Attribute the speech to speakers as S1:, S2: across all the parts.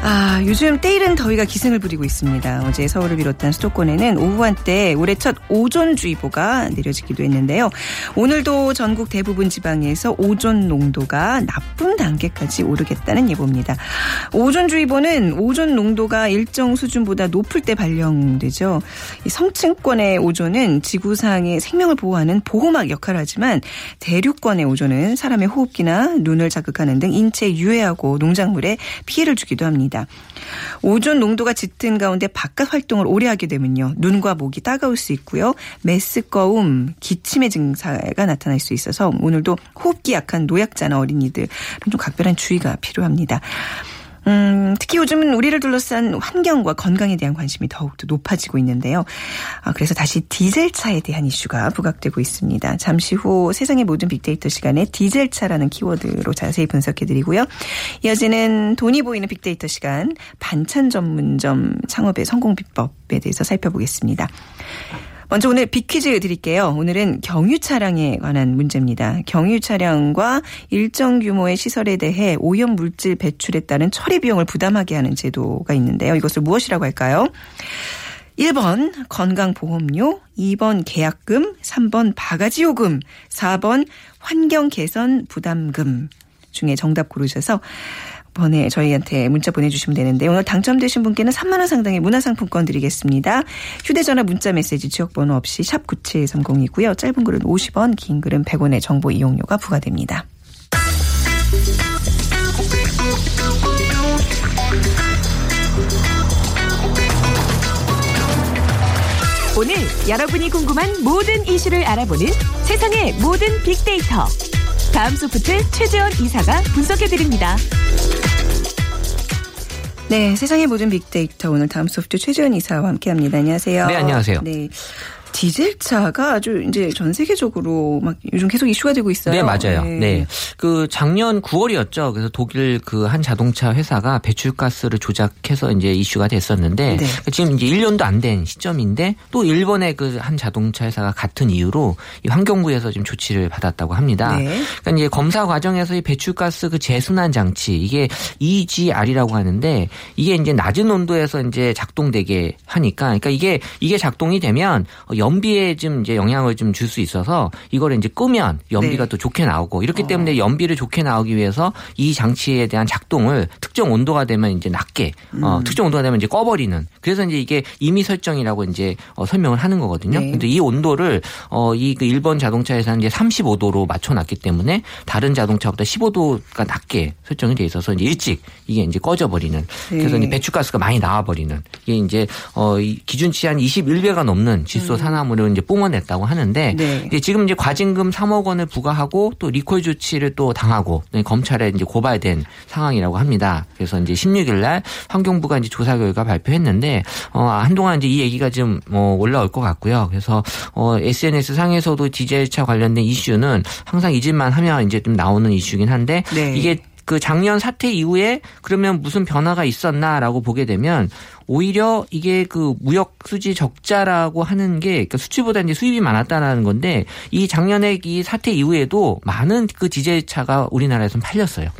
S1: 아, 요즘 때이른 더위가 기승을 부리고 있습니다. 어제 서울을 비롯한 수도권에는 오후 한때 올해 첫 오존주의보가 내려지기도 했는데요. 오늘도 전국 대부분 지방에서 오존 농도가 나쁜 단계까지 오르겠다는 예보입니다. 오존주의보는 오존 농도가 일정 수준보다 높을 때 발령되죠. 이 성층권의 오존은 지구상의 생명을 보호하는 보호막 역할을 하지만 대륙권의 오존은 사람의 호흡기나 눈을 자극하는 등 인체에 유해하고 농작물에 피해를 주기도 합니다. 오존 농도가 짙은 가운데 바깥 활동을 오래 하게 되면요. 눈과 목이 따가울 수 있고요. 메스꺼움, 기침의 증사가 나타날 수 있어서 오늘도 호흡기 약한 노약자나 어린이들 좀 각별한 주의가 필요합니다. 음, 특히 요즘은 우리를 둘러싼 환경과 건강에 대한 관심이 더욱더 높아지고 있는데요. 아, 그래서 다시 디젤차에 대한 이슈가 부각되고 있습니다. 잠시 후 세상의 모든 빅데이터 시간에 디젤차라는 키워드로 자세히 분석해드리고요. 이어지는 돈이 보이는 빅데이터 시간 반찬 전문점 창업의 성공 비법에 대해서 살펴보겠습니다. 먼저 오늘 빅퀴즈 드릴게요. 오늘은 경유 차량에 관한 문제입니다. 경유 차량과 일정 규모의 시설에 대해 오염 물질 배출에 따른 처리 비용을 부담하게 하는 제도가 있는데요. 이것을 무엇이라고 할까요? 1번 건강보험료, 2번 계약금, 3번 바가지 요금, 4번 환경개선 부담금 중에 정답 고르셔서 번에 저희한테 문자 보내주시면 되는데 오늘 당첨되신 분께는 3만 원 상당의 문화상품권 드리겠습니다. 휴대전화 문자 메시지 지역번호 없이 샵 9730이고요. 짧은 글은 50원, 긴 글은 100원의 정보 이용료가 부과됩니다.
S2: 오늘 여러분이 궁금한 모든 이슈를 알아보는 세상의 모든 빅데이터. 다음 소프트 최재원 이사가 분석해드립니다.
S1: 네, 세상의 모든 빅데이터 오늘 다음 소프트 최재원 이사와 함께합니다. 안녕하세요.
S3: 네, 안녕하세요.
S1: 네. 디젤 차가 아주 이제 전 세계적으로 막 요즘 계속 이슈가 되고 있어요.
S3: 네, 맞아요. 네. 그 작년 9월이었죠. 그래서 독일 그 한 자동차 회사가 배출가스를 조작해서 이제 이슈가 됐었는데
S1: 네.
S3: 지금 이제 1년도 안 된 시점인데 또 일본의 그 한 자동차 회사가 같은 이유로 이 환경부에서 지금 조치를 받았다고 합니다.
S1: 네.
S3: 그러니까 이제 검사 과정에서 이 배출가스 그 재순환 장치 이게 EGR이라고 하는데 이게 이제 낮은 온도에서 이제 작동되게 하니까 그러니까 이게 이게 작동이 되면 연비에 좀 이제 영향을 좀 줄 수 있어서 이거를 이제 끄면 연비가
S1: 네.
S3: 또 좋게 나오고 이렇기 때문에 연비를 좋게 나오기 위해서 이 장치에 대한 작동을 특정 온도가 되면 이제 낮게 어, 특정 온도가 되면 이제 꺼버리는 그래서 이제 이게 임의 설정이라고 이제 어, 설명을 하는 거거든요.
S1: 네.
S3: 근데 이 온도를 어, 이그 일본 자동차 회사는 이제 35도로 맞춰놨기 때문에 다른 자동차보다 15도가 낮게 설정이 돼 있어서 이제 일찍 이게 이제 꺼져버리는 그래서
S1: 네.
S3: 이제 배출가스가 많이 나와버리는 이게 이제 어, 이 기준치 한 21배가 넘는 질소 산화물을 이제 뿜어냈다고 하는데
S1: 네.
S3: 이제 지금 이제 과징금 3억 원을 부과하고 또 리콜 조치를 또 당하고 네, 검찰에 이제 고발된 상황이라고 합니다. 그래서 이제 16일 날 환경부가 이제 조사 결과 발표했는데 어 한동안 이제 이 얘기가 좀 어, 올라올 것 같고요. 그래서 어 SNS 상에서도 디젤차 관련된 이슈는 항상 잊을만 하면 이제 좀 나오는 이슈긴 한데
S1: 네.
S3: 이게 그 작년 사태 이후에 그러면 무슨 변화가 있었나라고 보게 되면 오히려 이게 그 무역 수지 적자라고 하는 게 그러니까 수출보다 이제 수입이 많았다라는 건데 이 작년에 이 사태 이후에도 많은 그 디젤차가 우리나라에서 팔렸어요.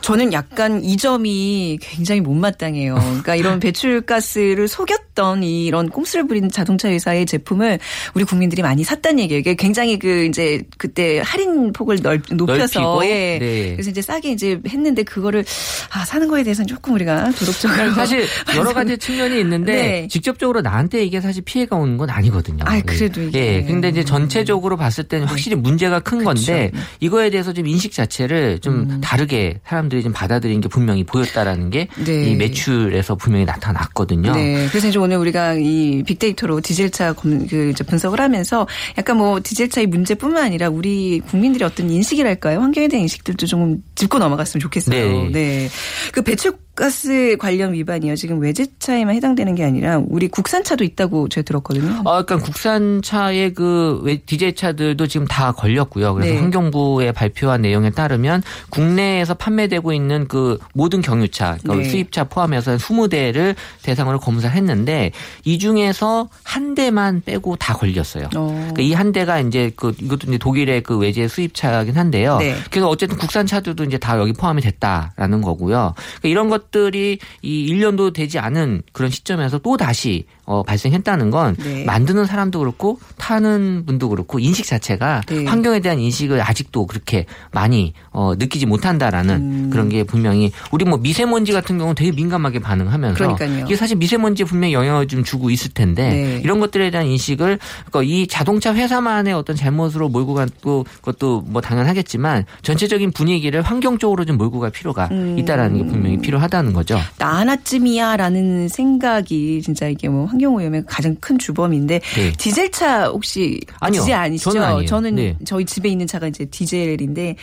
S1: 저는 약간 이 점이 굉장히 못마땅해요. 그러니까 이런 배출가스를 속였던 이런 꼼수를 부린 자동차 회사의 제품을 우리 국민들이 많이 샀다는 얘기예요. 이게 굉장히 그 이제 그때 할인 폭을 넓, 높여서
S3: 넓히고,
S1: 예.
S3: 네.
S1: 그래서 이제 싸게 이제 했는데 그거를 아 사는 거에 대해서는 조금 우리가 도덕적으로
S3: 사실 여러 가지 측면이 있는데
S1: 네.
S3: 직접적으로 나한테 이게 사실 피해가 오는 건 아니거든요.
S1: 아이, 그래도 이게.
S3: 예. 근데 이제 전체적으로 봤을 때는 확실히 문제가 큰 건데
S1: 그렇죠.
S3: 이거에 대해서 좀 인식 자체를 좀 다르게 사람들이 좀 받아들인 게 분명히 보였다라는 게이
S1: 네.
S3: 매출에서 분명히 나타났거든요.
S1: 네. 그래서 이제 오늘 우리가 이 빅데이터로 디젤차 검, 그 분석을 하면서 약간 뭐 디젤차의 문제뿐만 아니라 우리 국민들의 어떤 인식이랄까요? 환경에 대한 인식들도 좀 짚고 넘어갔으면 좋겠어요.
S3: 네.
S1: 그 배출 가스 관련 위반이요. 지금 외제차에만 해당되는 게 아니라 우리 국산차도 있다고 제가 들었거든요.
S3: 어, 그러니까 국산차의 그 왜- 디젤 차들도 지금 다 걸렸고요. 그래서
S1: 네.
S3: 환경부의 발표한 내용에 따르면 국내에서 판 매되고 있는 그 모든 경유차, 그러니까
S1: 네.
S3: 수입차 포함해서 20대를 대상으로 검사를 했는데 이 중에서 한 대만 빼고 다 걸렸어요.
S1: 어.
S3: 이한 대가 이제 그 이것도 이제 독일의 그 외제 수입차긴 한데요.
S1: 네.
S3: 그래서 어쨌든 국산 차들도 이제 다 여기 포함이 됐다라는 거고요. 그러니까 이런 것들이 이 1년도 되지 않은 그런 시점에서 또 다시 어, 발생했다는 건
S1: 네.
S3: 만드는 사람도 그렇고 타는 분도 그렇고 인식 자체가
S1: 네.
S3: 환경에 대한 인식을 아직도 그렇게 많이 어, 느끼지 못한다라는
S1: 음.
S3: 그런 게 분명히 우리 뭐 미세먼지 같은 경우는 되게 민감하게 반응하면서
S1: 그러니까요.
S3: 이게 사실 미세먼지에 분명히 영향을 좀 주고 있을 텐데
S1: 네.
S3: 이런 것들에 대한 인식을 그러니까 이 자동차 회사만의 어떤 잘못으로 몰고 갔고 그것도 뭐 당연하겠지만 전체적인 분위기를 환경 쪽으로 좀 몰고 갈 필요가
S1: 음.
S3: 있다라는 게 분명히 필요하다는 거죠.
S1: 나 하나쯤이야라는 생각이 진짜 이게 뭐 환경 오염의 가장 큰 주범인데
S3: 네.
S1: 디젤차 혹시
S3: 아니요.
S1: 디젤 아니시죠?
S3: 저는 아니에요.
S1: 저는
S3: 네.
S1: 저희 집에 있는 차가 이제 디젤인데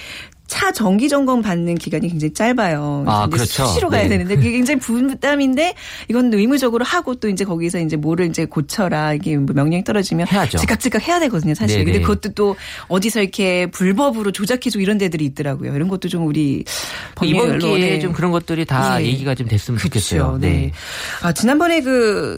S1: 차 정기 점검 받는 기간이 굉장히 짧아요.
S3: 아, 그렇죠.
S1: 수시로 가야
S3: 네.
S1: 되는데 그게 굉장히 부담인데 이건 의무적으로 하고 또 이제 거기서 이제 뭐를 이제 고쳐라 이게 뭐 명령이 떨어지면
S3: 해야죠.
S1: 즉각 해야 되거든요, 사실.
S3: 네네.
S1: 근데 그것도 또 어디서 이렇게 불법으로 조작해주고 이런 데들이 있더라고요. 이런 것도 좀 우리
S3: 이번
S1: 법률로,
S3: 기회에
S1: 네.
S3: 좀 그런 것들이 다
S1: 예.
S3: 얘기가 좀 됐으면 좋겠어요.
S1: 그렇죠. 네. 아, 지난번에 그,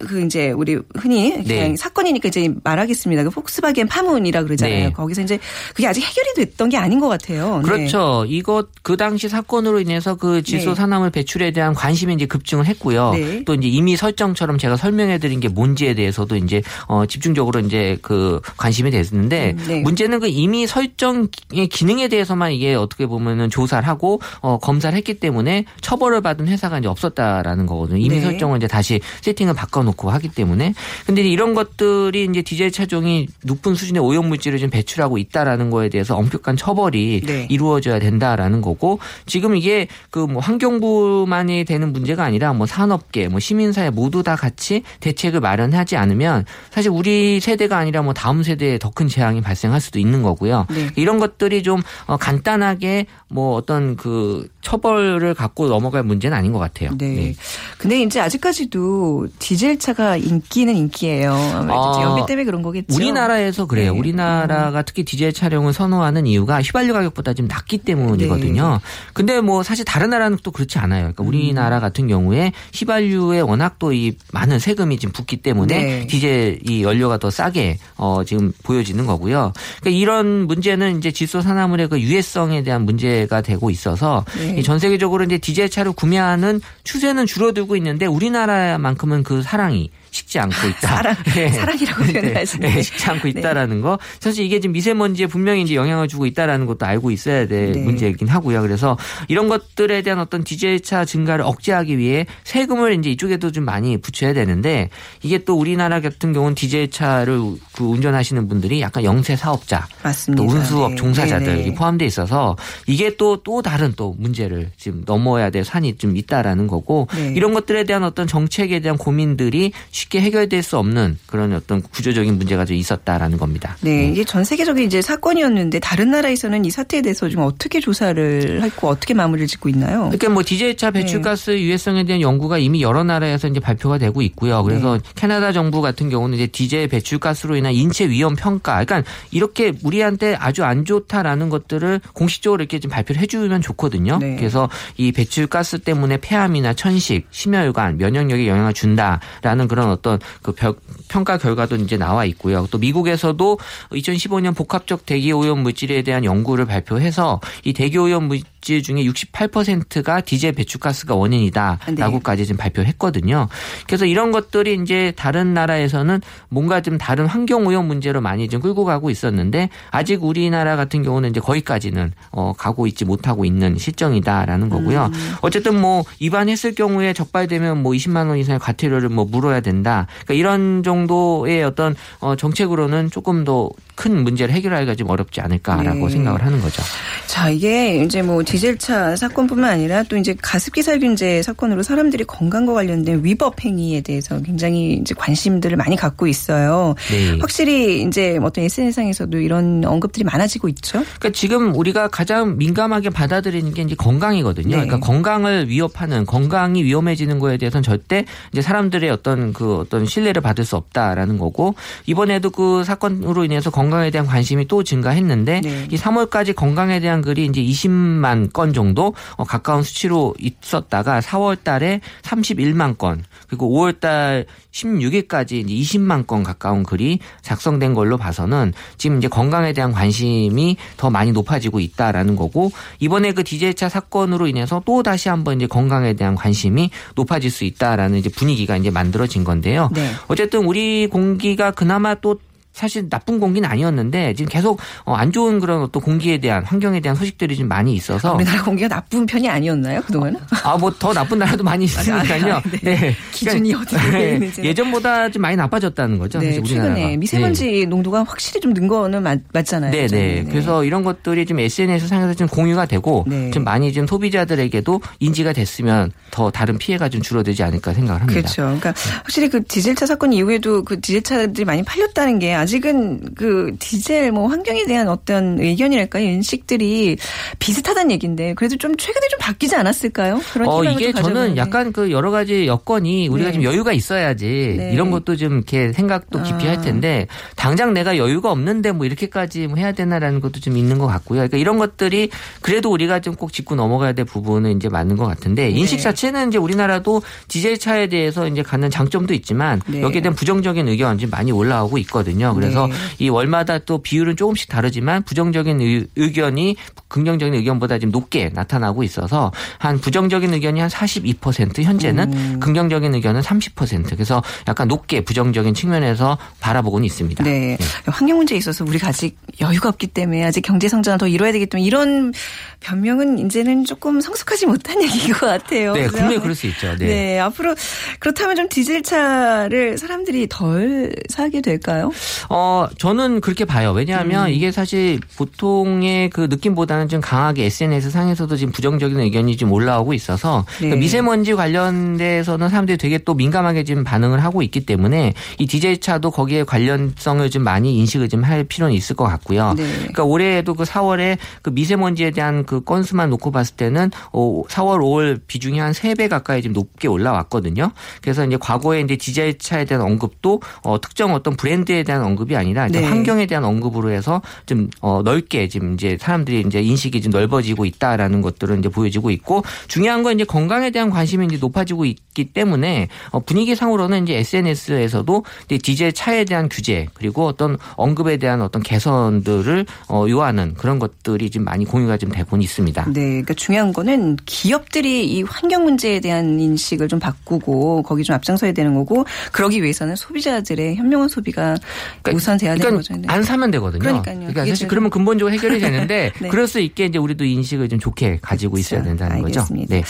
S1: 그 이제 우리 흔히 그냥
S3: 네.
S1: 사건이니까 이제 말하겠습니다. 그 폭스바겐 파문이라 그러잖아요.
S3: 네.
S1: 거기서 이제 그게 아직 해결이 됐던 게 아닌 것 같아요. 네.
S3: 그렇죠. 이것 그 당시 사건으로 인해서 그
S1: 네.
S3: 산화물 배출에 대한 관심이 이제 급증을 했고요.
S1: 네.
S3: 또 이제 이미 설정처럼 제가 설명해 드린 게 뭔지에 대해서도 이제 어 집중적으로 이제 그 관심이 됐는데
S1: 음, 네.
S3: 문제는 그 이미 설정의 기능에 대해서만 이게 어떻게 보면은 조사를 하고 어 검사를 했기 때문에 처벌을 받은 회사가 이제 없었다라는 거거든요. 이미
S1: 네.
S3: 설정을 이제 다시 세팅을 바꿔 놓고 하기 때문에 근데 이런 것들이 이제 디젤 차종이 높은 수준의 오염 물질을 좀 배출하고 있다라는 거에 대해서 엄격한 처벌이
S1: 네.
S3: 이루어져야 된다라는 거고 지금 이게 그 뭐 환경부만이 되는 문제가 아니라 뭐 산업계, 뭐 시민사회 모두 다 같이 대책을 마련하지 않으면 사실 우리 세대가 아니라 뭐 다음 세대에 더 큰 재앙이 발생할 수도 있는 거고요.
S1: 네.
S3: 이런 것들이 좀 어, 간단하게 뭐 어떤 그 처벌을 갖고 넘어갈 문제는 아닌 것 같아요.
S1: 네. 근데 이제 아직까지도 디젤 차가 인기는 인기예요. 아무래도 이제
S3: 아,
S1: 연비 때문에 그런 거겠죠.
S3: 우리나라에서 그래요.
S1: 네.
S3: 우리나라가 특히 디젤 차량을 선호하는 이유가 휘발유 가격보다 좀 낮기 때문이거든요.
S1: 네.
S3: 근데 뭐 사실 다른 나라는 또 그렇지 않아요. 그러니까 우리나라
S1: 음.
S3: 같은 경우에 휘발유에 워낙 또 이 많은 세금이 지금 붙기 때문에
S1: 네.
S3: 디젤 이 연료가 더 싸게 어 지금 보여지는 거고요. 그러니까 이런 문제는 이제 질소 산화물의 그 유해성에 대한 문제 가 되고 있어서
S1: 네.
S3: 이전 세계적으로 이제 디젤 차를 구매하는 추세는 줄어들고 있는데 우리나라만큼은 그 사랑이 식지 않고 있다.
S1: 사랑,
S3: 네.
S1: 사랑이라고 표현을 하시 네.
S3: 네, 식지 않고 있다라는 거. 사실 이게 지금 미세먼지에 분명히 이제 영향을 주고 있다라는 것도 알고 있어야 될
S1: 네.
S3: 문제이긴 하고요. 그래서 이런 것들에 대한 어떤 디젤차 증가를 억제하기 위해 세금을 이제 이쪽에도 좀 많이 붙여야 되는데 이게 또 우리나라 같은 경우는 디젤차를 그 운전하시는 분들이 약간 영세 사업자,
S1: 맞습니다.
S3: 또 운수업
S1: 네.
S3: 종사자들이. 포함돼 있어서 이게 또또 다른 또 문제를 지금 넘어야 될 산이 좀 있다라는 거고
S1: 네.
S3: 이런 것들에 대한 어떤 정책에 대한 고민들이 쉽게 해결될 수 없는 그런 어떤 구조적인 문제가 좀 있었다라는 겁니다.
S1: 네, 이게 전 세계적인 이제 사건이었는데 다른 나라에서는 이 사태에 대해서 좀 어떻게 조사를 했고 어떻게 마무리를 짓고 있나요?
S3: 그러니까 뭐 디젤차 배출가스 유해성에 대한 연구가 이미 여러 나라에서 이제 발표가 되고 있고요. 그래서 캐나다 정부 같은 경우는 이제 디젤 배출가스로 인한 인체 위험 평가, 그러니까 이렇게 우리한테 아주 안 좋다라는 것들을 공식적으로 이렇게 좀 발표를 해주면 좋거든요.
S1: 네.
S3: 그래서 이 배출가스 때문에 폐암이나 천식, 심혈관, 면역력에 영향을 준다라는 그런 어떤 그 벽- 평가 결과도 이제 나와 있고요. 또 미국에서도 2015년 복합적 대기 오염 물질에 대한 연구를 발표해서 이 대기 오염 물질 중에 68%가 디젤 배출가스가 원인이다라고까지 지금 발표했거든요. 그래서 이런 것들이 이제 다른 나라에서는 뭔가 좀 다른 환경 오염 문제로 많이 좀 끌고 가고 있었는데 아직 우리나라 같은 경우는 이제 거기까지는 어 가고 있지 못하고 있는 실정이다라는 거고요. 어쨌든 뭐 위반했을 경우에 적발되면 뭐 20만 원 이상의 과태료를 뭐 물어야 된다. 그러니까 이런 정도의 어떤 어 정책으로는 조금 더 큰 문제를 해결하기가 좀 어렵지 않을까라고
S1: 네.
S3: 생각을 하는 거죠.
S1: 자, 이게 이제 뭐 디젤차 사건뿐만 아니라 또 이제 가습기 살균제 사건으로 사람들이 건강과 관련된 위법 행위에 대해서 굉장히 이제 관심들을 많이 갖고 있어요.
S3: 네.
S1: 확실히 이제 어떤 SNS상에서도 이런 언급들이 많아지고 있죠.
S3: 그러니까 지금 우리가 가장 민감하게 받아들이는 게 이제 건강이거든요.
S1: 네.
S3: 그러니까 건강을 위협하는 건강이 위험해지는 거에 대해서는 절대 이제 사람들의 어떤 그 어떤 신뢰를 받을 수 없다라는 거고 이번에도 그 사건으로 인해서 건강 에 대한 관심이 또 증가했는데
S1: 네.
S3: 이 3월까지 건강에 대한 글이 이제 20만 건 정도 어, 가까운 수치로 있었다가 4월 달에 31만 건 그리고 5월 달 16일까지 이제 20만 건 가까운 글이 작성된 걸로 봐서는 지금 이제 건강에 대한 관심이 더 많이 높아지고 있다라는 거고 이번에 그 디젤차 사건으로 인해서 또 다시 한번 이제 건강에 대한 관심이 높아질 수 있다라는 이제 분위기가 이제 만들어진 건데요.
S1: 네.
S3: 어쨌든 우리 공기가 그나마 또 사실 나쁜 공기는 아니었는데 지금 계속 어, 안 좋은 그런 어떤 공기에 대한 환경에 대한 소식들이 좀 많이 있어서
S1: 우리나라 공기가 나쁜 편이 아니었나요 그동안은?
S3: 아 뭐 더 나쁜 나라도 많이 있으니까요.
S1: 아, 네. 기준이 어디에
S3: 네.
S1: 있는지.
S3: 예전보다 좀 많이 나빠졌다는 거죠.
S1: 네,
S3: 우리나라가.
S1: 최근에 미세먼지
S3: 네.
S1: 농도가 확실히 좀 는 거는 맞, 맞잖아요.
S3: 네, 네. 그래서 이런 것들이 좀 SNS 상에서 좀 공유가 되고
S1: 네.
S3: 좀 많이 좀 소비자들에게도 인지가 됐으면 더 다른 피해가 좀 줄어들지 않을까 생각을 합니다.
S1: 그렇죠. 그러니까 확실히 그 디젤차 사건 이후에도 그 디젤차들이 많이 팔렸다는 게 아직은 그 디젤 뭐 환경에 대한 어떤 의견이랄까요 인식들이 비슷하다는 얘기인데 그래도 좀 최근에 좀 바뀌지 않았을까요? 그런
S3: 어, 이게
S1: 좀
S3: 저는
S1: 가져보는데.
S3: 약간 그 여러 가지 여건이 우리가
S1: 네.
S3: 좀 여유가 있어야지
S1: 네.
S3: 이런 것도 좀 이렇게 생각도 깊이
S1: 아.
S3: 할 텐데 당장 내가 여유가 없는데 뭐 이렇게까지 뭐 해야 되나라는 것도 좀 있는 것 같고요. 그러니까 이런 것들이 그래도 우리가 좀 꼭 짚고 넘어가야 될 부분은 이제 맞는 것 같은데 인식
S1: 네.
S3: 자체는 이제 우리나라도 디젤 차에 대해서 이제 갖는 장점도 있지만
S1: 네.
S3: 여기에 대한 부정적인 의견이 좀 많이 올라오고 있거든요. 그래서
S1: 네.
S3: 이 월마다 또 비율은 조금씩 다르지만 부정적인 의- 의견이 긍정적인 의견보다 좀 높게 나타나고 있어서 한 부정적인 의견이 한 42% 현재는
S1: 음.
S3: 긍정적인 의견은 30% 그래서 약간 높게 부정적인 측면에서 바라보고는 있습니다.
S1: 네. 환경 문제에 있어서 우리가 아직 여유가 없기 때문에 아직 경제 성장을 더 이뤄야 되기 때문에 이런 변명은 이제는 조금 성숙하지 못한 얘기인 것 같아요.
S3: 네? 분명히 그럴 수 있죠. 네.
S1: 네, 앞으로 그렇다면 좀 디젤 차를 사람들이 덜 사게 될까요?
S3: 어, 저는 그렇게 봐요. 왜냐하면
S1: 음.
S3: 이게 사실 보통의 그 느낌보다는 좀 강하게 SNS 상에서도 지금 부정적인 의견이 좀 올라오고 있어서
S1: 네.
S3: 그 미세먼지 관련돼서는 사람들이 되게 또 민감하게 지금 반응을 하고 있기 때문에 이 디젤차도 거기에 관련성을 좀 많이 인식을 좀 할 필요는 있을 것 같고요.
S1: 네.
S3: 그러니까 올해에도 그 4월에 그 미세먼지에 대한 그 건수만 놓고 봤을 때는 어, 4월, 5월 비중이 한 3배 가까이 좀 높게 올라왔거든요. 그래서 이제 과거에 이제 디젤차에 대한 언급도 어, 특정 어떤 브랜드에 대한 언급이 아니라
S1: 네.
S3: 환경에 대한 언급으로 해서 좀 어, 넓게 지금 이제 사람들이 이제 인식이 좀 넓어지고 있다라는 것들은 이제 보여지고 있고 중요한 건 이제 건강에 대한 관심이 이제 높아지고 있기 때문에 어, 분위기상으로는 이제 SNS에서도 디젤 차에 대한 규제 그리고 어떤 언급에 대한 어떤 개선들을 어, 요하는 그런 것들이 좀 많이 공유가 좀 되고는 있습니다.
S1: 네, 그러니까 중요한 거는 기업들이 이 환경 문제에 대한 인식을 좀 바꾸고 거기 좀 앞장서야 되는 거고 그러기 위해서는 소비자들의 현명한 소비가 되는 거죠. 네.
S3: 그러니까 안 사면 되거든요.
S1: 그러니까요.
S3: 그러니까 사실 그러면 근본적으로 해결이 되는데
S1: 네.
S3: 그럴 수 있게 이제 우리도 인식을 좀 좋게 가지고 있어야
S1: 그렇죠.
S3: 된다는
S1: 알겠습니다.
S3: 거죠. 네.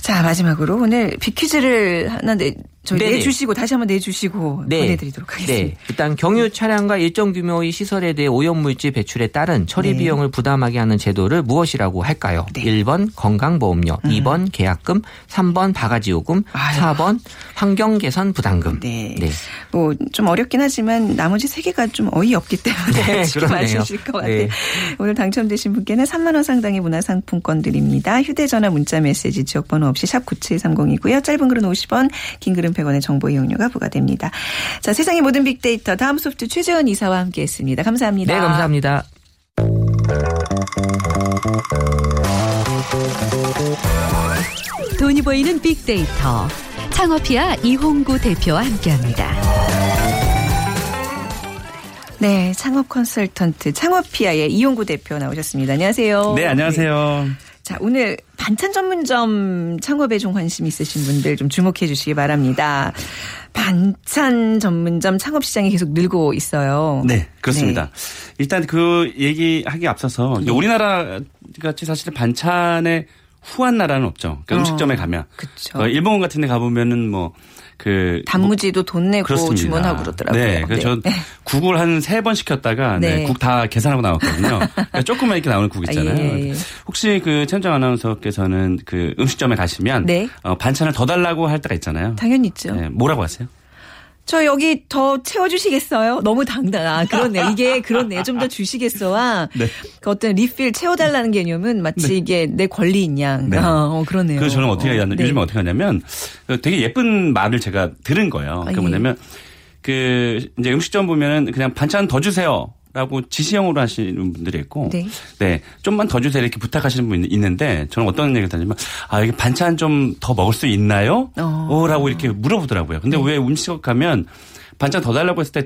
S1: 자 마지막으로 오늘 비퀴즈를 하나 내 저희
S3: 네네.
S1: 내주시고 다시 한번 내주시고
S3: 네.
S1: 보내드리도록 하겠습니다.
S3: 네. 일단 경유 차량과 일정 규모의 시설에 대해 오염물질 배출에 따른 처리
S1: 네.
S3: 비용을 부담하게 하는 제도를 무엇이라고 할까요?
S1: 네.
S3: 1번 건강보험료, 2번 계약금, 3번 바가지 요금,
S1: 아유.
S3: 4번 환경개선 부담금.
S1: 네.
S3: 네.
S1: 뭐 좀 어렵긴 하지만 나머지 세 개가 좀 어이없기 때문에
S3: 네,
S1: 쉽게. 맞추실 것 같아요.
S3: 네.
S1: 오늘 당첨되신 분께는 3만 원 상당의 문화상품권 드립니다. 휴대전화 문자 메시지 지역번호 없이 샵 9730이고요. 짧은 글은 50원, 긴 글은 100원의 정보 이용료가 부과됩니다. 자, 세상의 모든 빅데이터 다음 소프트 최재원 이사와 함께했습니다. 감사합니다.
S3: 네, 감사합니다.
S2: 돈이 보이는 빅데이터. 창업피아 이홍구 대표와 함께합니다.
S1: 네, 창업 컨설턴트 창업피아의 이용구 대표 나오셨습니다. 안녕하세요.
S4: 네, 안녕하세요.
S1: 자, 오늘 반찬 전문점 창업에 좀 관심 있으신 분들 좀 주목해 주시기 바랍니다. 반찬 전문점 창업 시장이 계속 늘고 있어요.
S4: 네, 그렇습니다. 일단 그 얘기하기 앞서서 이제 우리나라 같이 사실 반찬에 후한 나라는 없죠. 그러니까
S1: 어,
S4: 음식점에 가면.
S1: 그쵸.
S4: 어, 일본 같은 데 가보면은 뭐 그
S1: 단무지도 돈 내고
S4: 그렇습니다.
S1: 주문하고 그러더라고요.
S4: 네. 그래서 저 국을 한 세 번 시켰다가
S1: 네.
S4: 네, 국다 계산하고 나왔거든요. 그러니까 조금만 이렇게 나오는 국 있잖아요.
S1: 아, 예, 예.
S4: 혹시 그 최현정 아나운서께서는 그 음식점에 가시면
S1: 네.
S4: 어, 반찬을 더 달라고 할 때가 있잖아요.
S1: 당연히 있죠.
S4: 네, 뭐라고 하세요?
S1: 저 여기 더 채워주시겠어요? 너무 당당. 아, 그렇네요. 이게 그렇네요. 좀 더 주시겠어와
S4: 네.
S1: 그 어떤 리필 채워달라는 개념은 마치 이게 내 권리인 양.
S4: 네.
S1: 아, 어, 그러네요.
S4: 그래서 저는 어떻게 하냐면
S1: 네.
S4: 요즘에 어떻게 하냐면 그 되게 예쁜 말을 제가 들은 거예요.
S1: 아,
S4: 그
S1: 예.
S4: 뭐냐면 그 이제 음식점 보면은 그냥 반찬 더 주세요. 라고 지시형으로 하시는 분들이 있고,
S1: 네.
S4: 네, 좀만 더 주세요 이렇게 부탁하시는 분이 있는데 저는 어떤 얘기를 하냐면, 아 여기 반찬 좀 더 먹을 수 있나요?
S1: 어.
S4: 어. 라고 이렇게 물어보더라고요. 근데 왜 음식점 가면 반찬 더 달라고 했을 때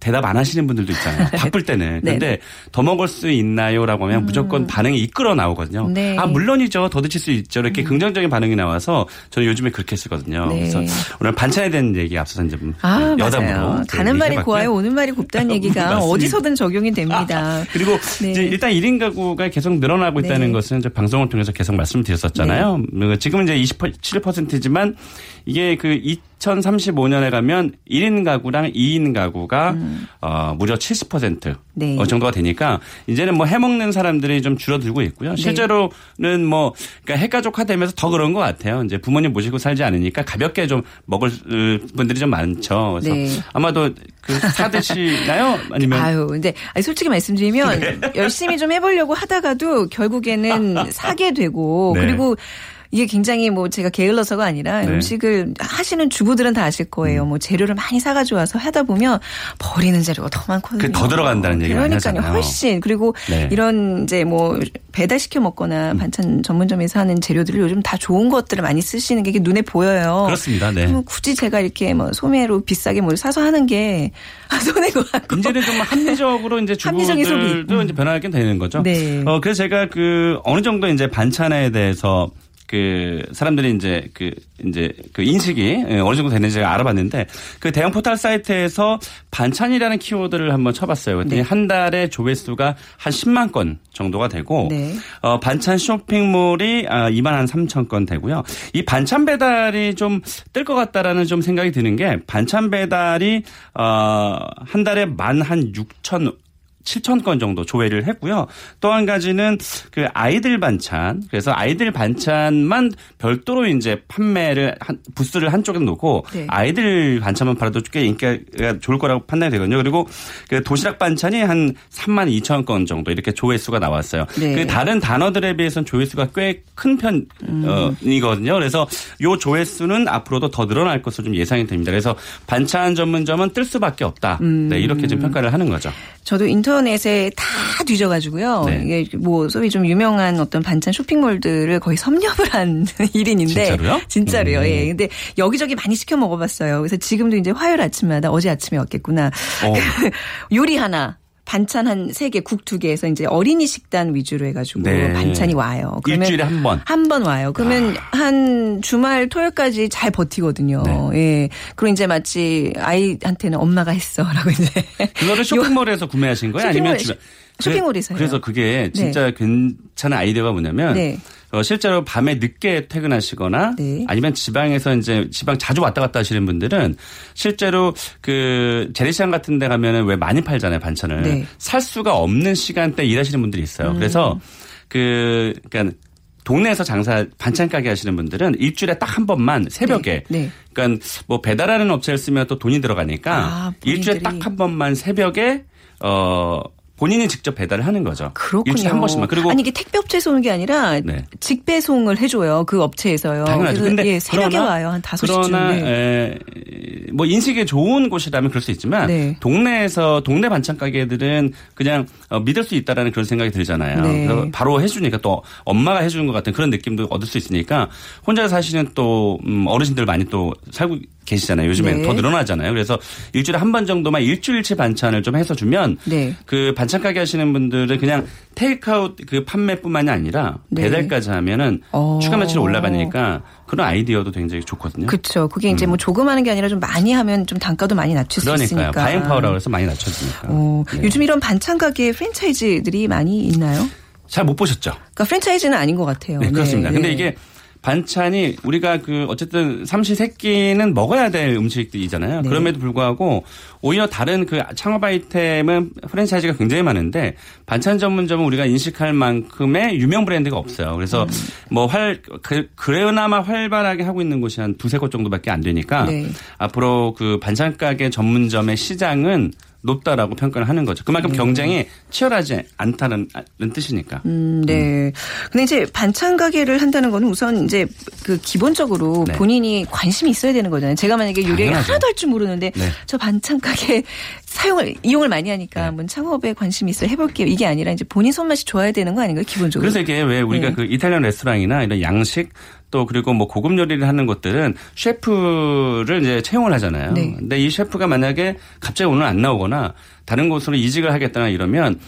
S4: 대, 대답 안 하시는 분들도 있잖아요. 바쁠 때는.
S1: 네.
S4: 근데 더 먹을 수 있나요라고 하면 무조건 반응이 이끌어 나오거든요.
S1: 네.
S4: 아 물론이죠. 더 드실 수 있죠. 이렇게 긍정적인 반응이 나와서 저는 요즘에 그렇게 쓰거든요.
S1: 네.
S4: 그래서 오늘 반찬에 대한 얘기 앞서서 이제 좀
S1: 아,
S4: 여담으로
S1: 맞아요.
S4: 또
S1: 가는 말이. 고와요. 오는 말이 곱다는 얘기가. 어디서든 적용이 됩니다.
S4: 그리고
S1: 네.
S4: 이제 일단 1인 가구가 계속 늘어나고 있다는
S1: 네.
S4: 것은 이제 방송을 통해서 계속 말씀드렸었잖아요. 그 지금은 이제 27%지만 이게 그 2035년에 가면 1인 가구랑 2인 가구가 어, 무려 70%
S1: 음. 네.
S4: 어, 정도가 되니까 이제는 뭐 해먹는 사람들이 좀 줄어들고 있고요.
S1: 네.
S4: 실제로는 뭐 그러니까 핵가족화되면서 더 그런 것 같아요. 이제 부모님 모시고 살지 않으니까 가볍게 좀 먹을 분들이 좀 많죠. 그래서
S1: 네.
S4: 아마도 그 사드시나요? 아니면
S1: 아유, 근데 아니, 솔직히 말씀드리면 열심히 좀 해보려고 하다가도 결국에는 사게 되고
S4: 네.
S1: 그리고 이게 굉장히 뭐 제가 게을러서가 아니라
S4: 네.
S1: 음식을 하시는 주부들은 다 아실 거예요. 뭐 재료를 많이 사가지고 와서 하다 보면 버리는 재료가 더 많거든요.
S4: 그더 들어간다는 얘기 많이
S1: 그러니까요. 훨씬 그리고
S4: 네.
S1: 이런 이제 뭐 배달 시켜 먹거나 반찬 전문점에서 하는 재료들을 요즘 다 좋은 것들을 많이 쓰시는 게 눈에 보여요.
S4: 그렇습니다. 네.
S1: 굳이 제가 이렇게 뭐 소매로 비싸게 뭘 사서 하는 게 손해가 같고
S4: 이제는 좀 합리적으로 이제. 주부들도 이제 변하게 되는 거죠.
S1: 네.
S4: 어 그래서 제가 그 어느 정도 이제 반찬에 대해서 그 사람들이 이제 그 이제 그 인식이 예, 어느 정도 되는지 제가 알아봤는데 그 대형 포털 사이트에서 반찬이라는 키워드를 한번 쳐봤어요. 그랬더니
S1: 네.
S4: 한 달에 조회수가 한 10만 건 정도가 되고
S1: 네.
S4: 어, 반찬 쇼핑몰이 아, 2만 한 3천 건 되고요. 이 반찬 배달이 좀 뜰 것 같다라는 좀 생각이 드는 게 반찬 배달이 어, 한 달에 만 한 6천 7천 건 정도 조회를 했고요. 또 한 가지는 그 아이들 반찬. 그래서 아이들 반찬만 별도로 이제 판매를 한, 부스를 한쪽에 놓고
S1: 네.
S4: 아이들 반찬만 팔아도 꽤 인기가 좋을 거라고 판단이 되거든요. 그리고 그 도시락 반찬이 한 3만 2천 건 정도 이렇게 조회수가 나왔어요.
S1: 네.
S4: 그 다른 단어들에 비해서는 조회수가 꽤 큰 편이거든요. 그래서 요 조회수는 앞으로도 더 늘어날 것으로 좀 예상이 됩니다. 그래서 반찬 전문점은 뜰 수밖에 없다. 네, 이렇게 지금 평가를 하는 거죠.
S1: 저도 인터 넷에 다 뒤져가지고요.
S4: 네.
S1: 이게 뭐 소위 좀 유명한 어떤 반찬 쇼핑몰들을 거의 섭렵을 한 일인인데
S4: 진짜로요?
S1: 진짜로요.
S4: 음.
S1: 예. 근데 여기저기 많이 시켜 먹어봤어요. 그래서 지금도 이제 화요일 아침마다 어제 아침에 왔겠구나.
S4: 어.
S1: 요리 하나. 반찬 한 세 개, 국 두 개에서 이제 어린이 식단 위주로 해가지고
S4: 네.
S1: 반찬이 와요.
S4: 일주일에 한 번. 아.
S1: 한번 와요. 그러면 한 주말 토요일까지 잘 버티거든요.
S4: 네.
S1: 예. 그리고 이제 마치 아이한테는 엄마가 했어라고 이제.
S4: 그거를 쇼핑몰에서 구매하신 거예요? 아니면
S1: 쇼핑몰-
S4: 집에?
S1: 쇼핑몰에서요.
S4: 그래서 그게 진짜 괜찮은 아이디어가 뭐냐면
S1: 네.
S4: 어, 실제로 밤에 늦게 퇴근하시거나
S1: 네.
S4: 아니면 지방에서 이제 지방 자주 왔다 갔다 하시는 분들은 실제로 그 재래시장 같은 데 가면은 왜 많이 팔잖아요, 반찬을.
S1: 네. 음.
S4: 살 수가 없는 시간대 일하시는 분들이 있어요. 그래서 그 그러니까 동네에서 장사 반찬 가게 하시는 분들은 일주일에 딱 한 번만 새벽에
S1: 네, 네.
S4: 그러니까 뭐 배달하는 업체를 쓰면 또 돈이 들어가니까
S1: 아,
S4: 일주일에. 딱 한 번만 새벽에 어 본인이 직접 배달을 하는 거죠.
S1: 그렇군요.
S4: 일주일에 한 번씩만. 그리고
S1: 아니 이게 택배 업체에서 오는 게 아니라
S4: 네.
S1: 직배송을 해줘요. 그 업체에서요.
S4: 당연하죠. 근데
S1: 예, 새벽에
S4: 그러나-
S1: 와요. 한 5시쯤.
S4: 그러나
S1: 네.
S4: 에, 뭐 인식이 좋은 곳이라면 그럴 수 있지만
S1: 네.
S4: 동네에서 동네 반찬 가게들은 그냥 어, 믿을 수 있다라는 그런 생각이 들잖아요.
S1: 네.
S4: 그래서 바로 해주니까 또 엄마가 해주는 것 같은 그런 느낌도 얻을 수 있으니까 혼자 사시는 또 음, 어르신들 많이 또 살고 계시잖아요. 요즘엔
S1: 네.
S4: 더 늘어나잖아요. 그래서 일주일에 한 번 정도만 일주일치 반찬을 좀 해서 주면
S1: 네.
S4: 그 반찬 가게 하시는 분들은 그냥 테이크아웃 그 판매뿐만이 아니라
S1: 네.
S4: 배달까지 하면은
S1: 어.
S4: 추가 매출이 올라가니까 그런 아이디어도 굉장히 좋거든요.
S1: 그렇죠. 그게 이제 뭐 조금 하는 게 아니라 좀 많이 하면 좀 단가도 많이 낮출 수
S4: 그러니까요.
S1: 있으니까.
S4: buying power라고 해서 많이 낮춰지니까.
S1: 어,
S4: 네.
S1: 요즘 이런 반찬 가게 프랜차이즈들이 많이 있나요?
S4: 잘 못 보셨죠?
S1: 그러니까 프랜차이즈는 아닌 것 같아요.
S4: 네, 그렇습니다.
S1: 네,
S4: 근데
S1: 네.
S4: 이게 반찬이 우리가 그 어쨌든 삼시세끼는 먹어야 될 음식들이잖아요.
S1: 네.
S4: 그럼에도 불구하고 오히려 다른 그 창업 아이템은 프랜차이즈가 굉장히 많은데 반찬 전문점은 우리가 인식할 만큼의 유명 브랜드가 없어요. 그래서
S1: 음.
S4: 뭐활 그, 그나마 활발하게 하고 있는 곳이 한 두세 곳 정도밖에 안 되니까
S1: 네.
S4: 앞으로 그 반찬 가게 전문점의 시장은 높다라고 평가를 하는 거죠. 그만큼 경쟁이 치열하지 않다는 뜻이니까.
S1: 음, 네. 근데 이제 반찬 가게를 한다는 거는 우선 이제 그 기본적으로
S4: 네.
S1: 본인이 관심이 있어야 되는 거잖아요. 제가 만약에 요리를. 하나도 할 줄 모르는데
S4: 네.
S1: 저 반찬 가게 사용을 이용을 많이 하니까
S4: 네.
S1: 한번 창업에 관심이 있어 해볼게요. 이게 아니라 이제 본인 손맛이 좋아야 되는 거 아닌가요? 기본적으로.
S4: 그래서 이게 왜 우리가
S1: 네.
S4: 그 이탈리안 레스토랑이나 이런 양식 또 그리고 뭐 고급 요리를 하는 곳들은 셰프를 이제 채용을 하잖아요.
S1: 네.
S4: 근데 이 셰프가 만약에 갑자기 오늘 안 나오거나 다른 곳으로 이직을 하겠다나 이러면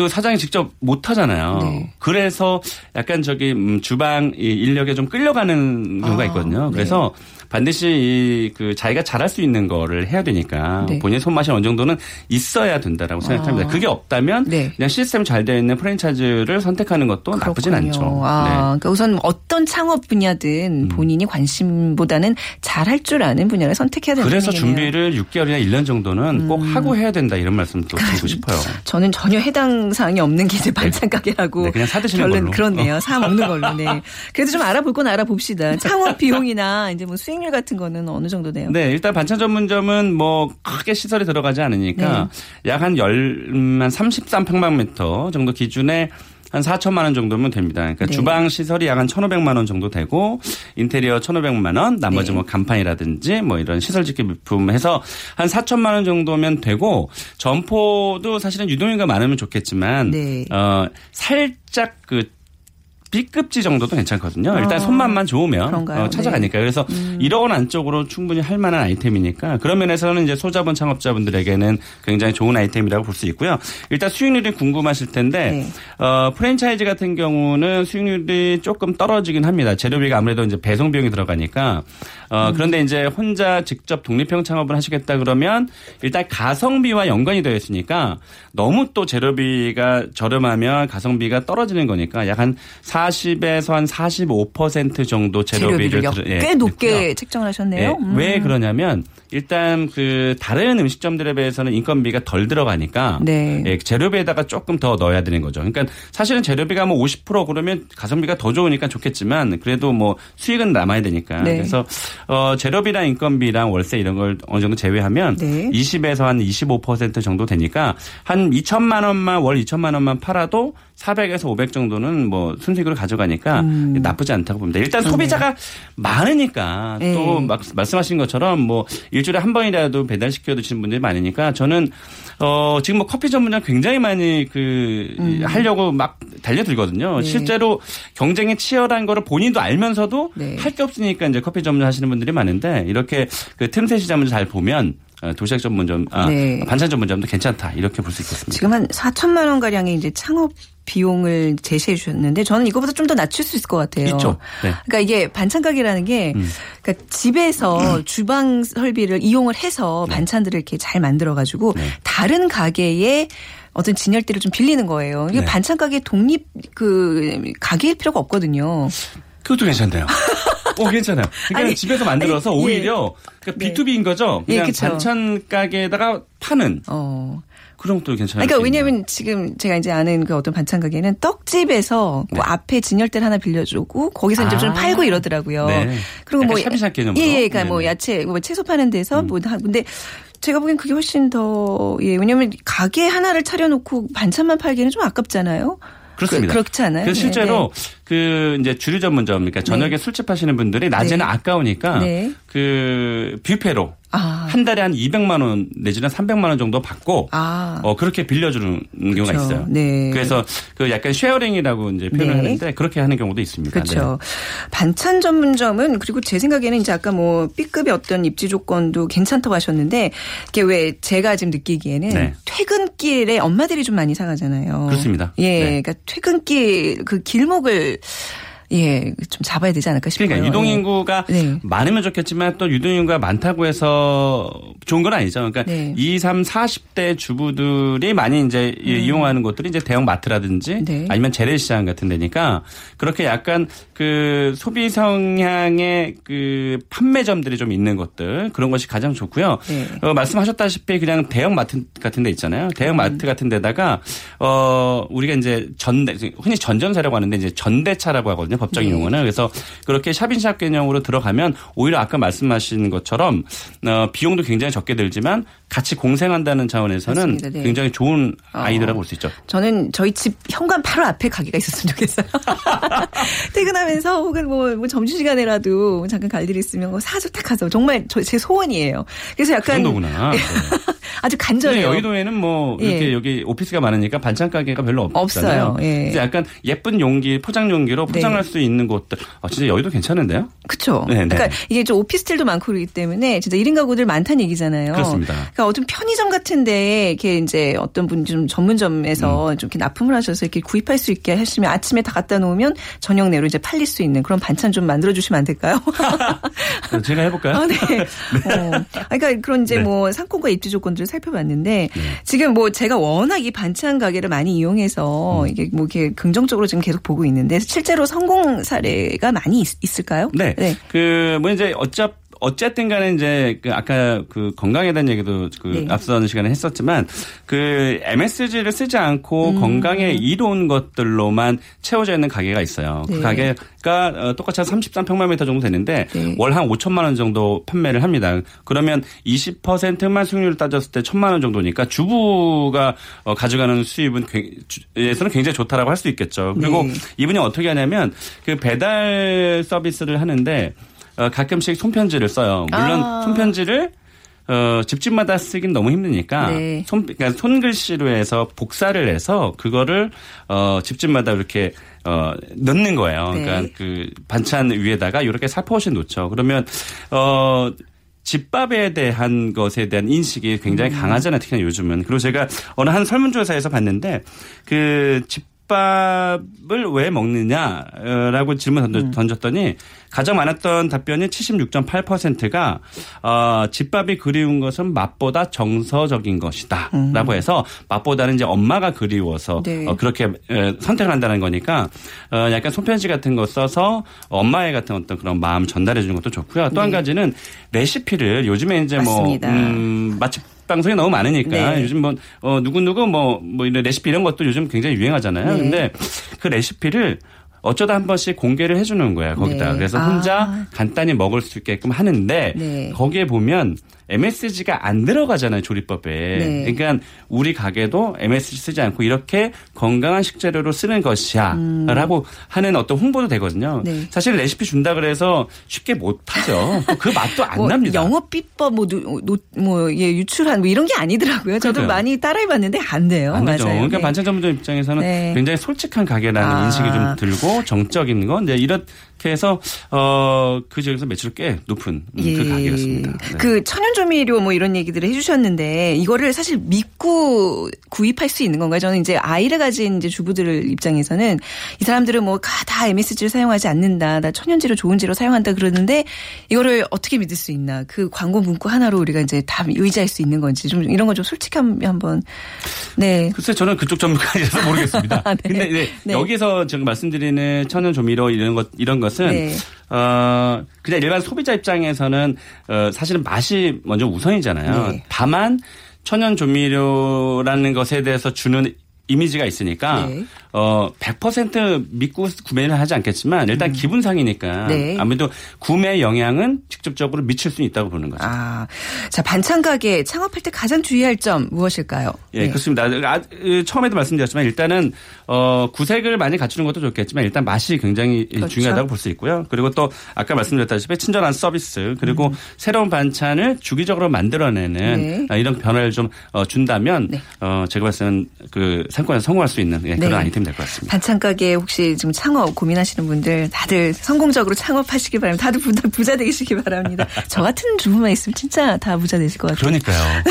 S4: 그 사장이 직접 못 하잖아요.
S1: 네.
S4: 그래서 약간 저기 음, 주방 이 인력에 좀 끌려가는 경우가
S1: 아,
S4: 있거든요.
S1: 네.
S4: 그래서 반드시 이 그 자기가 잘할 수 있는 거를 해야 되니까
S1: 네.
S4: 본인 손맛이 어느 정도는 있어야 된다라고 생각합니다.
S1: 아.
S4: 그게 없다면
S1: 네.
S4: 그냥 시스템 잘 되어 있는 프랜차이즈를 선택하는 것도 나쁘진
S1: 그렇군요.
S4: 않죠.
S1: 아,
S4: 네.
S1: 그러니까 우선 어떤 창업 분야든 본인이 관심보다는 잘할 줄 아는 분야를 선택해야 된다는
S4: 그래서
S1: 얘기네요. 음.
S4: 준비를 6개월이나 1년 정도는 꼭 하고 해야 된다 이런 말씀도 드리고 싶어요.
S1: 저는 전혀 해당 사항이 없는 게 이제 반찬 가게라고
S4: 네, 그냥 사 드시는
S1: 결론
S4: 걸로.
S1: 그렇네요. 사 먹는 걸로. 네. 그래도 좀 알아볼 건 알아봅시다. 창업 비용이나 이제 뭐 수익률 같은 거는 어느 정도 돼요?
S4: 네, 일단 반찬 전문점은 뭐 크게 시설이 들어가지 않으니까
S1: 네.
S4: 약한 열, 음, 한 33평방미터 정도 기준에 한 4천만 원 정도면 됩니다. 그러니까
S1: 네.
S4: 주방 시설이 약 한 1,500만 원 정도 되고 인테리어 1,500만 원, 나머지
S1: 네.
S4: 뭐 간판이라든지 뭐 이런 시설 짓기 비품 해서 한 4천만 원 정도면 되고 점포도 사실은 유동인가 많으면 좋겠지만
S1: 네.
S4: 어 살짝 그 B급지 정도도 괜찮거든요. 일단
S1: 아,
S4: 손맛만 좋으면? 어, 찾아가니까. 그래서 1억 원 안쪽으로 충분히 할 만한 아이템이니까 그런 면에서는 이제 소자본 창업자분들에게는 굉장히 좋은 아이템이라고 볼 수 있고요. 일단 수익률이 궁금하실 텐데
S1: 네.
S4: 어, 프랜차이즈 같은 경우는 수익률이 조금 떨어지긴 합니다. 재료비가 아무래도 이제 배송 비용이 들어가니까 어, 그런데 이제 혼자 직접 독립형 창업을 하시겠다 그러면 일단 가성비와 연관이 되어 있으니까 너무 또 재료비가 저렴하면 가성비가 떨어지는 거니까 약한 40에서 한 45% 정도 재료비를
S1: 재료비를
S4: 들- 예,
S1: 꽤 높게
S4: 넣고요.
S1: 책정을 하셨네요.
S4: 예,
S1: 음.
S4: 왜 그러냐면 일단 그 다른 음식점들에 비해서는 인건비가 덜 들어가니까
S1: 네.
S4: 예, 재료비에다가 조금 더 넣어야 되는 거죠. 그러니까 사실은 재료비가 뭐 50% 그러면 가성비가 더 좋으니까 좋겠지만 그래도 뭐 수익은 남아야 되니까
S1: 네.
S4: 그래서 어 재료비랑 인건비랑 월세 이런 걸 어느 정도 제외하면
S1: 네.
S4: 20에서 한 25% 정도 되니까 한 2천만 원만 월 2천만 원만 팔아도 400에서 500 정도는 뭐 순수익 으로 가져가니까 나쁘지 않다고 봅니다. 일단 소비자가 많으니까
S1: 네.
S4: 또막 말씀하신 것처럼 뭐 일주일에 한 번이라도 배달시켜 드시는 분들이 많으니까 저는 어 지금 뭐 커피 전문점 굉장히 많이 그 하려고 막 달려들거든요.
S1: 네.
S4: 실제로 경쟁이 치열한 거를 본인도 알면서도
S1: 네.
S4: 할게 없으니까 이제 커피 전문 하시는 분들이 많은데 이렇게 그 틈새 시장을 잘 보면 어, 도시락 전문점, 아,
S1: 네.
S4: 반찬 전문점도 괜찮다 이렇게 볼 수 있겠습니다.
S1: 지금 한 4천만 원 가량의 이제 창업 비용을 제시해 주셨는데 저는 이거보다 좀 더 낮출 수 있을 것 같아요.
S4: 있죠. 네.
S1: 그러니까 이게 반찬 가게라는 게 그러니까 집에서 주방 설비를 이용을 해서
S4: 네.
S1: 반찬들을 이렇게 잘 만들어 가지고 다른 가게에 어떤 진열대를 좀 빌리는 거예요. 이게
S4: 네.
S1: 반찬 가게 독립 그 가게일 필요가 없거든요.
S4: 그것도 괜찮네요. 어, 괜찮아요. 그러니까
S1: 아니,
S4: 집에서 만들어서
S1: 아니, 예.
S4: 오히려 그러니까
S1: 네.
S4: B2B인 거죠.
S1: 예,
S4: 그냥
S1: 그쵸.
S4: 반찬 가게에다가 파는
S1: 어.
S4: 그런 것도 괜찮아요.
S1: 그러니까 왜냐하면 지금 제가 이제 아는 그 어떤 반찬 가게는 떡집에서 그 앞에 진열대를 하나 빌려주고 거기서 이제 좀
S4: 아.
S1: 팔고 이러더라고요.
S4: 네.
S1: 그리고 뭐
S4: 샤브샤브 개념으로.
S1: 예, 예, 그러니까 뭐
S4: 네네. 음.
S1: 야채, 뭐 채소 파는 데서 뭐 하- 근데 제가 보기엔 그게 훨씬 더 예, 왜냐면 가게 하나를 차려놓고 반찬만 팔기는 좀 아깝잖아요.
S4: 그렇습니다.
S1: 그, 렇지 않아요?
S4: 그래서
S1: 네,
S4: 실제로 그 이제 주류 전문점, 그러니까 저녁에 술집 하시는 분들이 낮에는
S1: 네.
S4: 아까우니까
S1: 네.
S4: 그 뷔페로
S1: 아.
S4: 한 달에 한 200만 원 내지는 300만 원 정도 받고
S1: 아.
S4: 어 그렇게 빌려주는 경우가
S1: 그쵸.
S4: 있어요.
S1: 네.
S4: 그래서 그 약간 sharing이라고 이제 표현을
S1: 네.
S4: 하는데 그렇게 하는 경우도 있습니다.
S1: 그렇죠. 반찬 전문점은 그리고 제 생각에는 이제 아까 뭐 B급의 어떤 입지 조건도 괜찮다고 하셨는데 이게 왜 제가 지금 느끼기에는
S4: 네.
S1: 퇴근길에 엄마들이 좀 많이 사가잖아요.
S4: 그렇습니다.
S1: 예,
S4: 네.
S1: 그러니까 퇴근길 그 길목을 예, 좀 잡아야 되지 않을까 싶어요.
S4: 그러니까 유동 인구가
S1: 네.
S4: 많으면 좋겠지만 또 유동 인구가 많다고 해서 좋은 건 아니죠. 그러니까
S1: 네.
S4: 20, 3, 40대 주부들이 많이 이제 이용하는 곳들이 이제 대형 마트라든지
S1: 음. 네.
S4: 아니면 재래시장 같은 데니까 그렇게 약간 그 소비 성향의 그 판매점들이 좀 있는 것들 그런 것이 가장 좋고요.
S1: 네.
S4: 어, 말씀하셨다시피 그냥 대형 마트 같은 데 있잖아요. 대형 마트 같은 데다가 어 우리가 이제 전대 흔히 전전사라고 하는데 이제 전대차라고 하거든요. 법적인
S1: 네.
S4: 용어는. 그래서 그렇게 샵인샵 개념으로 들어가면 오히려 아까 말씀하신 것처럼 어 비용도 굉장히 적게 들지만 같이 공생한다는 차원에서는.
S1: 네.
S4: 굉장히 좋은
S1: 어.
S4: 아이디어라고 볼 수 있죠.
S1: 저는 저희 집 현관 바로 앞에 가게가 있었으면 좋겠어요. 퇴근하면서 혹은 뭐, 뭐 점심 시간에라도 잠깐 갈 일이 있으면 뭐 사서 딱 가서 정말 저, 제 소원이에요. 그래서
S4: 그
S1: 약간
S4: 정도구나. 네.
S1: 아주 간절해요.
S4: 여의도에는 뭐 이렇게
S1: 예.
S4: 여기 오피스가 많으니까 반찬 가게가 별로 없잖아요.
S1: 없어요. 예.
S4: 이제 약간 예쁜 용기, 포장 용기로
S1: 네.
S4: 포장할 수 있는 곳들. 아, 진짜 여의도 괜찮은데요?
S1: 그렇죠.
S4: 네, 네.
S1: 그러니까 이게 좀 오피스텔도 많고 그러기 때문에 진짜 1인 가구들 많다는 얘기잖아요.
S4: 그렇습니다.
S1: 그러니까 어떤 편의점 같은데 이렇게 이제 어떤 분이 좀 전문점에서
S4: 음.
S1: 좀 이렇게 납품을 하셔서 이렇게 구입할 수 있게 하시면 아침에 다 갖다 놓으면 저녁 내로 이제 팔릴 수 있는 그런 반찬 좀 만들어 주시면 안 될까요?
S4: 제가 해볼까요?
S1: 아, 네. 어. 그러니까 그런 이제
S4: 네.
S1: 뭐 상권과 입지 조건들을 살펴봤는데 지금 뭐 제가 워낙 이 반찬 가게를 많이
S4: 음.
S1: 이용해서 이게 뭐 이렇게 긍정적으로 지금 계속 보고 있는데 실제로 성공 사례가 많이 있, 을까요
S4: 네. 그, 뭐 이제 어차 어쨌든 간에 이제 그 아까 그 건강에 대한 얘기도 그
S1: 네.
S4: 앞선 시간에 했었지만 그 MSG를 쓰지 않고
S1: 음.
S4: 건강에 이로운 것들로만 채워져 있는 가게가 있어요. 그
S1: 네.
S4: 가게가 어, 똑같이 한 33평방미터 정도 되는데
S1: 네.
S4: 월한 5천만 원 정도 판매를 합니다. 그러면 20%만 수익률을 따졌을 때 천만 원 정도니까 주부가 어, 가져가는 수입은 에서는 굉장히 좋다라고 할 수 있겠죠. 그리고
S1: 네.
S4: 이분이 어떻게 하냐면 그 배달 서비스를 하는데 어, 가끔씩 손편지를 써요. 물론
S1: 아.
S4: 손편지를 어, 집집마다 쓰긴 너무 힘드니까
S1: 네.
S4: 손, 그러니까 손글씨로 해서 복사를 해서 그거를 어, 집집마다 이렇게 어, 넣는 거예요.
S1: 네.
S4: 그러니까 그 반찬 위에다가 이렇게 살포시 놓죠. 그러면 어, 집밥에 대한 것에 대한 인식이 굉장히 강하잖아요. 특히나 요즘은. 그리고 제가 어느 한 설문조사에서 봤는데 그 집 밥을 왜 먹느냐라고 질문 던져- 던졌더니 가장 많았던 답변이 76.8%가 어, 집밥이 그리운 것은 맛보다 정서적인 것이다라고 해서 맛보다는 이제 엄마가 그리워서
S1: 네.
S4: 어, 그렇게 에, 선택을 한다는 거니까 어, 약간 손편지 같은 거 써서 엄마의 같은 어떤 그런 마음 전달해 주는 것도 좋고요. 또한
S1: 네.
S4: 가지는 레시피를 요즘에 이제
S1: 맞습니다.
S4: 뭐 음, 맛집 방송이 너무 많으니까
S1: 네.
S4: 요즘 뭐 어, 누구누구 뭐, 뭐 이런 레시피 이런 것도 요즘 굉장히 유행하잖아요.
S1: 네.
S4: 근데 그 레시피를 어쩌다 한 번씩 공개를 해주는 거야 거기다.
S1: 네.
S4: 그래서
S1: 아.
S4: 혼자 간단히 먹을 수 있게끔 하는데
S1: 네.
S4: 거기에 보면 MSG가 안 들어가잖아요 조리법에.
S1: 네.
S4: 그러니까 우리 가게도 MSG 쓰지 않고 이렇게 건강한 식재료로 쓰는 것이야라고 하는 어떤 홍보도 되거든요.
S1: 음. 네.
S4: 사실 레시피 준다 그래서 쉽게 못 하죠. 그 맛도 안
S1: 뭐
S4: 납니다.
S1: 영업 비법 뭐, 노, 노, 뭐 예, 유출한 뭐 이런 게 아니더라고요. 저도
S4: 그러니까요.
S1: 많이 따라해봤는데 안 돼요.
S4: 안 되죠.
S1: 맞아요.
S4: 그러니까
S1: 네.
S4: 반찬 전문점 입장에서는
S1: 네.
S4: 굉장히 솔직한 가게라는
S1: 아.
S4: 인식이 좀 들고 정적인 거. 네, 이 렇게 해서 어그 지역에서 매출이 꽤 높은 음, 그 가게였습니다. 네.
S1: 그 천연 조미료 뭐 이런 얘기들을 해주셨는데 이거를 사실 믿고 구입할 수 있는 건가요? 저는 이제 아이를 가진 이제 주부들 입장에서는 이 사람들은 뭐 다 MSG를 사용하지 않는다, 나 천연재료 좋은 재료 사용한다 그러는데 이거를 어떻게 믿을 수 있나? 그 광고 문구 하나로 우리가 이제 다 의지할 수 있는 건지 좀 이런 건좀 솔직함 한번 네.
S4: 글쎄 저는 그쪽 전문가라서 모르겠습니다.
S1: 네.
S4: 근데 네,
S1: 네.
S4: 여기서 제가 말씀드리는 천연 조미료 이런 것 이런 것은
S1: 네.
S4: 어 그냥 일반 소비자 입장에서는 어 사실은 맛이 먼저 우선이잖아요.
S1: 네.
S4: 다만 천연 조미료라는 것에 대해서 주는 이미지가 있으니까
S1: 네.
S4: 어 100% 믿고 구매를 하지 않겠지만 일단 기분상이니까
S1: 음. 네.
S4: 아무래도 구매 영향은 직접적으로 미칠 수 있다고 보는 거죠.
S1: 아, 자 반찬 가게 창업할 때 가장 주의할 점 무엇일까요?
S4: 예,
S1: 네.
S4: 그렇습니다. 아, 으, 처음에도 말씀드렸지만 일단은 어 구색을 많이 갖추는 것도 좋겠지만 일단 맛이 굉장히
S1: 그렇죠.
S4: 중요하다고 볼 수 있고요. 그리고 또 아까 말씀드렸다시피 친절한 서비스 그리고
S1: 음.
S4: 새로운 반찬을 주기적으로 만들어내는
S1: 네.
S4: 아, 이런 변화를 좀 어, 준다면 어 제가 봤을 때는 그 상권에서 성공할 수 있는 예, 그런
S1: 네.
S4: 아이템 이 생각하시면 될 것 같습니다.
S1: 반찬 가게 혹시 지금 창업 고민하시는 분들 다들 성공적으로 창업하시기 바랍니다. 다들 부자, 부자 되시기 바랍니다. 저 같은 주부만 있으면 진짜 다 부자 되실 것 같아요.
S4: 그러니까요.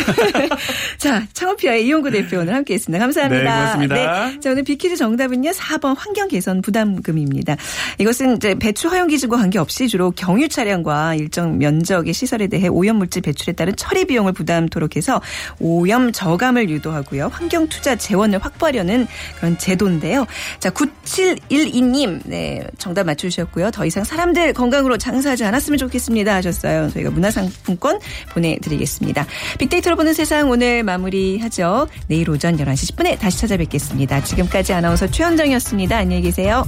S1: 자, 창업피아의 이용구 대표 오늘 함께 했습니다. 감사합니다.
S4: 네, 고맙습니다.
S1: 네, 자, 오늘 비키즈 정답은요. 4번 환경 개선 부담금입니다. 이것은 이제 배출 허용 기준과 관계없이 주로 경유 차량과 일정 면적의 시설에 대해 오염물질 배출에 따른 처리 비용을 부담토록 해서 오염 저감을 유도하고요. 환경 투자 재원을 확보하려는 그런 제도인 데요. 자, 9712님, 네, 정답 맞추셨고요. 더 이상 사람들 건강으로 장사하지 않았으면 좋겠습니다 하셨어요. 저희가 문화상품권 보내드리겠습니다. 빅데이터로 보는 세상 오늘 마무리하죠. 내일 오전 11시 10분에 다시 찾아뵙겠습니다. 지금까지 아나운서 최현정이었습니다. 안녕히 계세요.